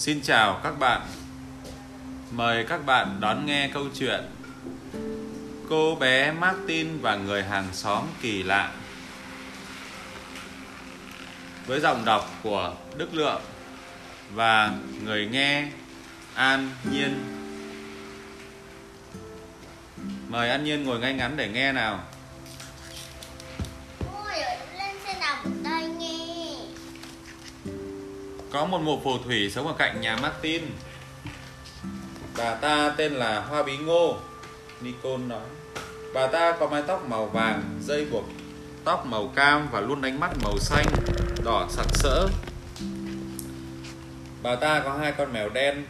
Xin chào các bạn. Mời các bạn đón nghe câu chuyện Cô bé Martin và người hàng xóm kỳ lạ. Với giọng đọc của Đức Lượng và người nghe An Nhiên. Mời An Nhiên ngồi ngay ngắn để nghe nào. Có một mụ phù thủy sống ở cạnh nhà Martin. Bà ta tên là Hoa Bí Ngô. Nicole nói. Bà ta có mái tóc màu vàng, dây buộc tóc màu cam và luôn đánh mắt màu xanh, đỏ sặc sỡ. Bà ta có hai con mèo đen.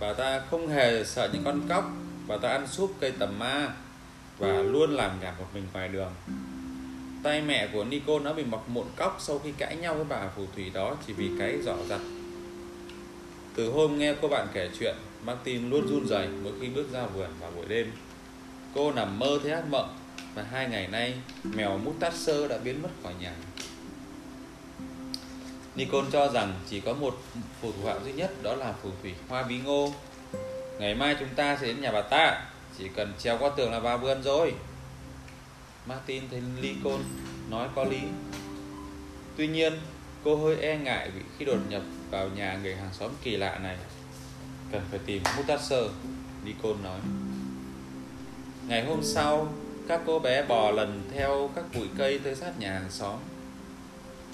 Bà ta không hề sợ những con cóc. Bà ta ăn súp cây tầm ma và luôn làm nhà một mình ngoài đường. Tay mẹ của Nico đã bị mọc mụn cóc sau khi cãi nhau với bà phù thủy đó chỉ vì cái giỏ giặt. Từ hôm nghe cô bạn kể chuyện, Martin luôn run rẩy mỗi khi bước ra vườn vào buổi đêm. Cô nằm mơ thấy ác mộng và hai ngày nay mèo mút tát sơ đã biến mất khỏi nhà. Nicole cho rằng chỉ có một phù thủ phạm duy nhất đó là phù thủy Hoa Bí Ngô. Ngày mai chúng ta sẽ đến nhà bà ta, chỉ cần treo qua tường là vào vườn rồi. Martin thấy Lincoln nói có lý. Tuy nhiên, cô hơi e ngại vì khi đột nhập vào nhà người hàng xóm kỳ lạ này. Cần phải tìm Mutasser, Lincoln nói. Ngày hôm sau, các cô bé bò lần theo các bụi cây tới sát nhà hàng xóm.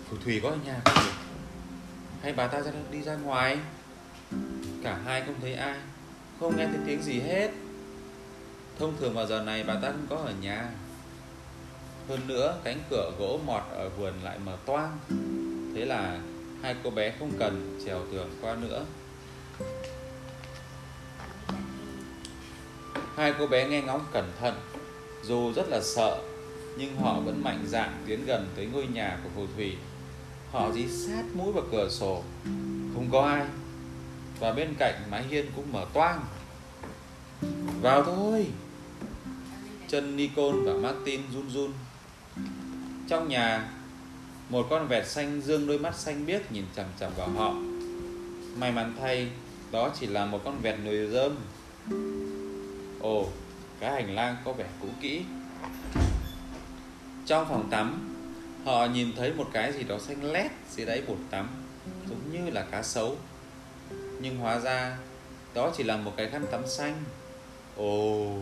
Phù thủy có ở nhà không nhỉ? Hay bà ta ra đi ra ngoài? Cả hai không thấy ai, không nghe thấy tiếng gì hết. Thông thường vào giờ này bà ta không có ở nhà. Hơn nữa, cánh cửa gỗ mọt ở vườn lại mở toang. Thế là hai cô bé không cần trèo tường qua nữa. Hai cô bé nghe ngóng cẩn thận, dù rất là sợ, nhưng họ vẫn mạnh dạn tiến gần tới ngôi nhà của phù thủy. Họ dí sát mũi vào cửa sổ, không có ai. Và bên cạnh mái hiên cũng mở toang. Vào thôi! Chân Nicole và Martin run run. Trong nhà, một con vẹt xanh dương đôi mắt xanh biếc nhìn chằm chằm vào họ. May mắn thay, đó chỉ là một con vẹt nồi rơm. Ồ, cái hành lang có vẻ cũ kỹ. Trong phòng tắm, họ nhìn thấy một cái gì đó xanh lét dưới đáy bồn tắm, giống như là cá sấu. Nhưng hóa ra, đó chỉ là một cái khăn tắm xanh. Ồ,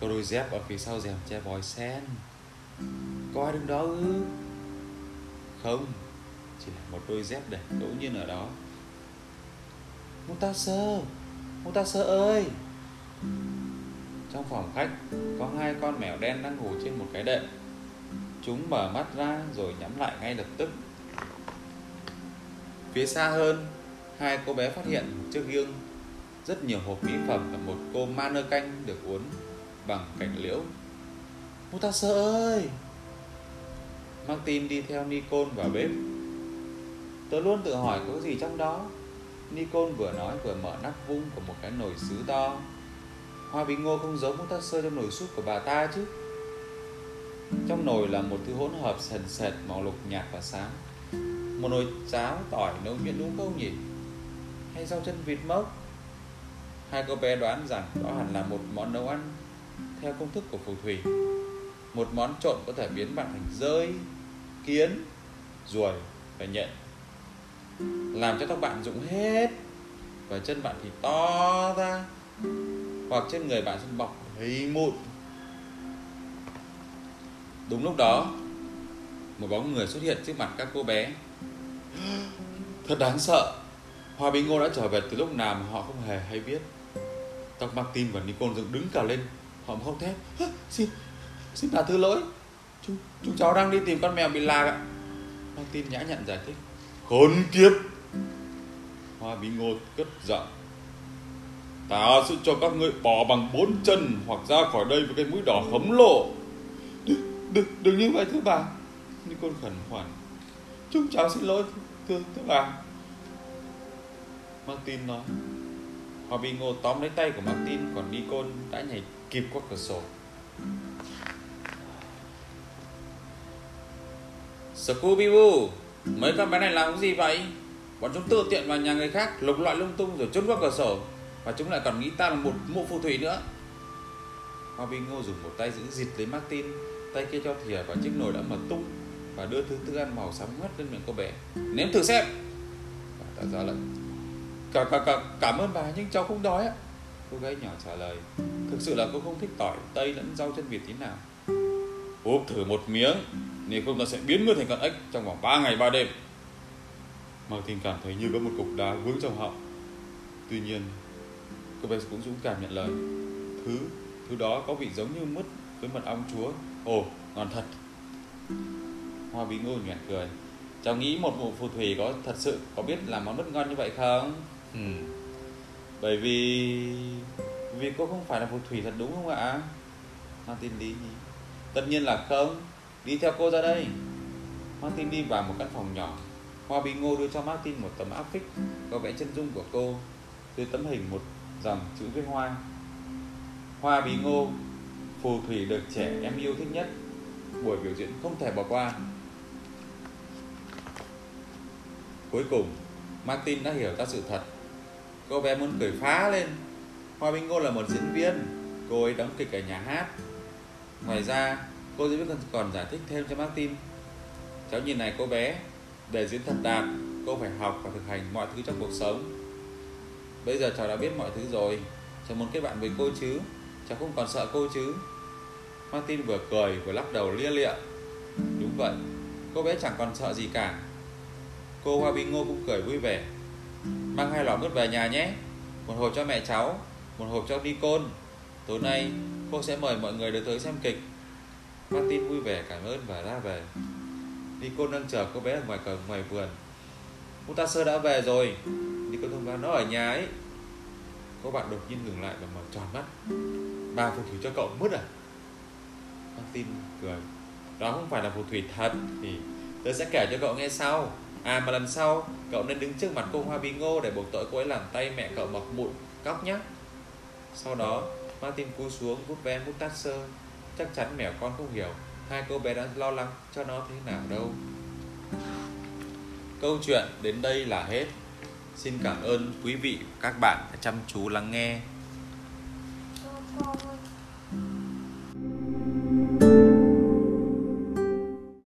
có đôi dép ở phía sau rèm che vòi sen. Có ai đứng đó ư? Không, chỉ là một đôi dép để ngẫu nhiên ở đó. Mutasơ, Mutasơ ơi! Trong phòng khách có hai con mèo đen đang ngủ trên một cái đệm. Chúng mở mắt ra rồi nhắm lại ngay lập tức. Phía xa hơn, hai cô bé phát hiện một chiếc gương, rất nhiều hộp mỹ phẩm và một cô ma nơ canh được uốn bằng cảnh liễu. Mutasơ ơi! Martin đi theo Nicole vào bếp. Tớ luôn tự hỏi có gì trong đó. Nicole vừa nói vừa mở nắp vung của một cái nồi sứ to. Hoa bí ngô không giống Mutasơ trong nồi súp của bà ta chứ. Trong nồi là một thứ hỗn hợp sần sệt màu lục nhạt và sáng Một nồi cháo tỏi nấu nhuyễn đúng không nhỉ? Hay rau chân vịt mốc? Hai cô bé đoán rằng đó hẳn là một món nấu ăn theo công thức của phù thủy một món trộn có thể biến bạn thành rơi, kiến, ruồi và nhện. Làm cho tóc bạn rụng hết và chân bạn thì to ra, hoặc trên người bạn sẽ bọc hình mụn. Đúng lúc đó, một bóng người xuất hiện trước mặt các cô bé. Thật đáng sợ, hoa bí ngô đã trở về từ lúc nào mà họ không hề hay biết. Tóc martin và nicole dựng đứng cả lên, họ không thét. Xin xin là thứ lỗi. Chúng, chúng cháu đang đi tìm con mèo bị lạc ạ. Martin nhã nhận giải thích. Khốn kiếp! Hoa bí ngô cất giọng. Ta sẽ cho các ngươi bỏ bằng bốn chân hoặc ra khỏi đây với cái mũi đỏ khấm lộ. đừng, đừng, đừng như vậy thưa bà. Con khẩn khoản. Chúng cháu xin lỗi thưa, thưa bà. Martin nói. Hoa bị Ngô tóm lấy tay của Martin Còn Nicole đã nhảy kịp qua cửa sổ. Scooby-Doo Mấy con bé này làm cái gì vậy? Bọn chúng tự tiện vào nhà người khác Lục loại lung tung rồi trốn qua cửa sổ. Và chúng lại còn nghĩ ta là một mụ phù thủy nữa. Hoa Binh Ngô dùng một tay giữ dịt lấy Martin Tay kia cho thìa vào chiếc nồi đã mở tung Và đưa thứ thức ăn màu xám ngắt lên miệng cô bé. Nếm thử xem. Bà ta ra lệnh. Cả, cả, cả, Cảm ơn bà nhưng cháu không đói ạ. Cô gái nhỏ trả lời. Thực sự là cô không thích tỏi, tây lẫn rau chân vịt tí nào. Úp thử một miếng Nếu không ta sẽ biến ngươi thành con ếch trong vòng 3 ngày 3 đêm. Martin cảm thấy như có một cục đá vướng trong họng. Tuy nhiên Cô bé cũng dũng cảm nhận lời. Thứ Thứ đó có vị giống như mứt với mật ong chúa. Ồ ngon thật. Hoa bí ngô nhoẻn cười. Cháu nghĩ một mụ phù thủy có thật sự có biết làm món mứt ngon như vậy không? Ừ. Bởi vì Vì cô không phải là phù thủy thật đúng không ạ? Martin đi Tất nhiên là không. Đi theo cô ra đây. Martin đi vào một căn phòng nhỏ. Hoa Bí Ngô đưa cho Martin một tấm áp phích có vẽ chân dung của cô. Dưới tấm hình một dòng chữ viết hoa. Hoa Bí Ngô, phù thủy được trẻ em yêu thích nhất. Buổi biểu diễn không thể bỏ qua. Cuối cùng, Martin đã hiểu ra sự thật. Cô bé muốn cười phá lên. Hoa Bí Ngô là một diễn viên. Cô ấy đóng kịch ở nhà hát ngoài ra, cô diễn viên còn giải thích thêm cho Martin cháu nhìn này, cô bé, để diễn thật đạt, cô phải học và thực hành mọi thứ trong cuộc sống. Bây giờ cháu đã biết mọi thứ rồi, cháu muốn kết bạn với cô chứ, cháu không còn sợ cô chứ. Martin vừa cười, vừa lắc đầu lia lịa. Đúng vậy, cô bé chẳng còn sợ gì cả. Cô Hoa Bình Ngô cũng cười vui vẻ. Mang hai lọ mứt về nhà nhé, một hộp cho mẹ cháu, một hộp cho đi côn tối nay cô sẽ mời mọi người đến tới xem kịch Martin vui vẻ cảm ơn và ra về. Nico đang chờ cô bé ở ngoài cổng, ngoài vườn. Mutaser đã về rồi. Nico thông báo nó ở nhà ấy. Cô bạn đột nhiên ngừng lại và mở tròn mắt. Bà phù thủy cho cậu mất à? Martin cười. Đó không phải là phù thủy thật, Thì tôi sẽ kể cho cậu nghe sau. À mà lần sau, cậu nên đứng trước mặt cô Hoa Bí Ngô Để buộc tội cô ấy làm tay mẹ cậu mọc mụn, Cóc nhé Sau đó Martin cúi xuống vuốt ve Mutaser Chắc chắn mèo con không hiểu hai cô bé đã lo lắng cho nó thế nào đâu. Câu chuyện đến đây là hết. Xin cảm ơn quý vị các bạn đã chăm chú lắng nghe.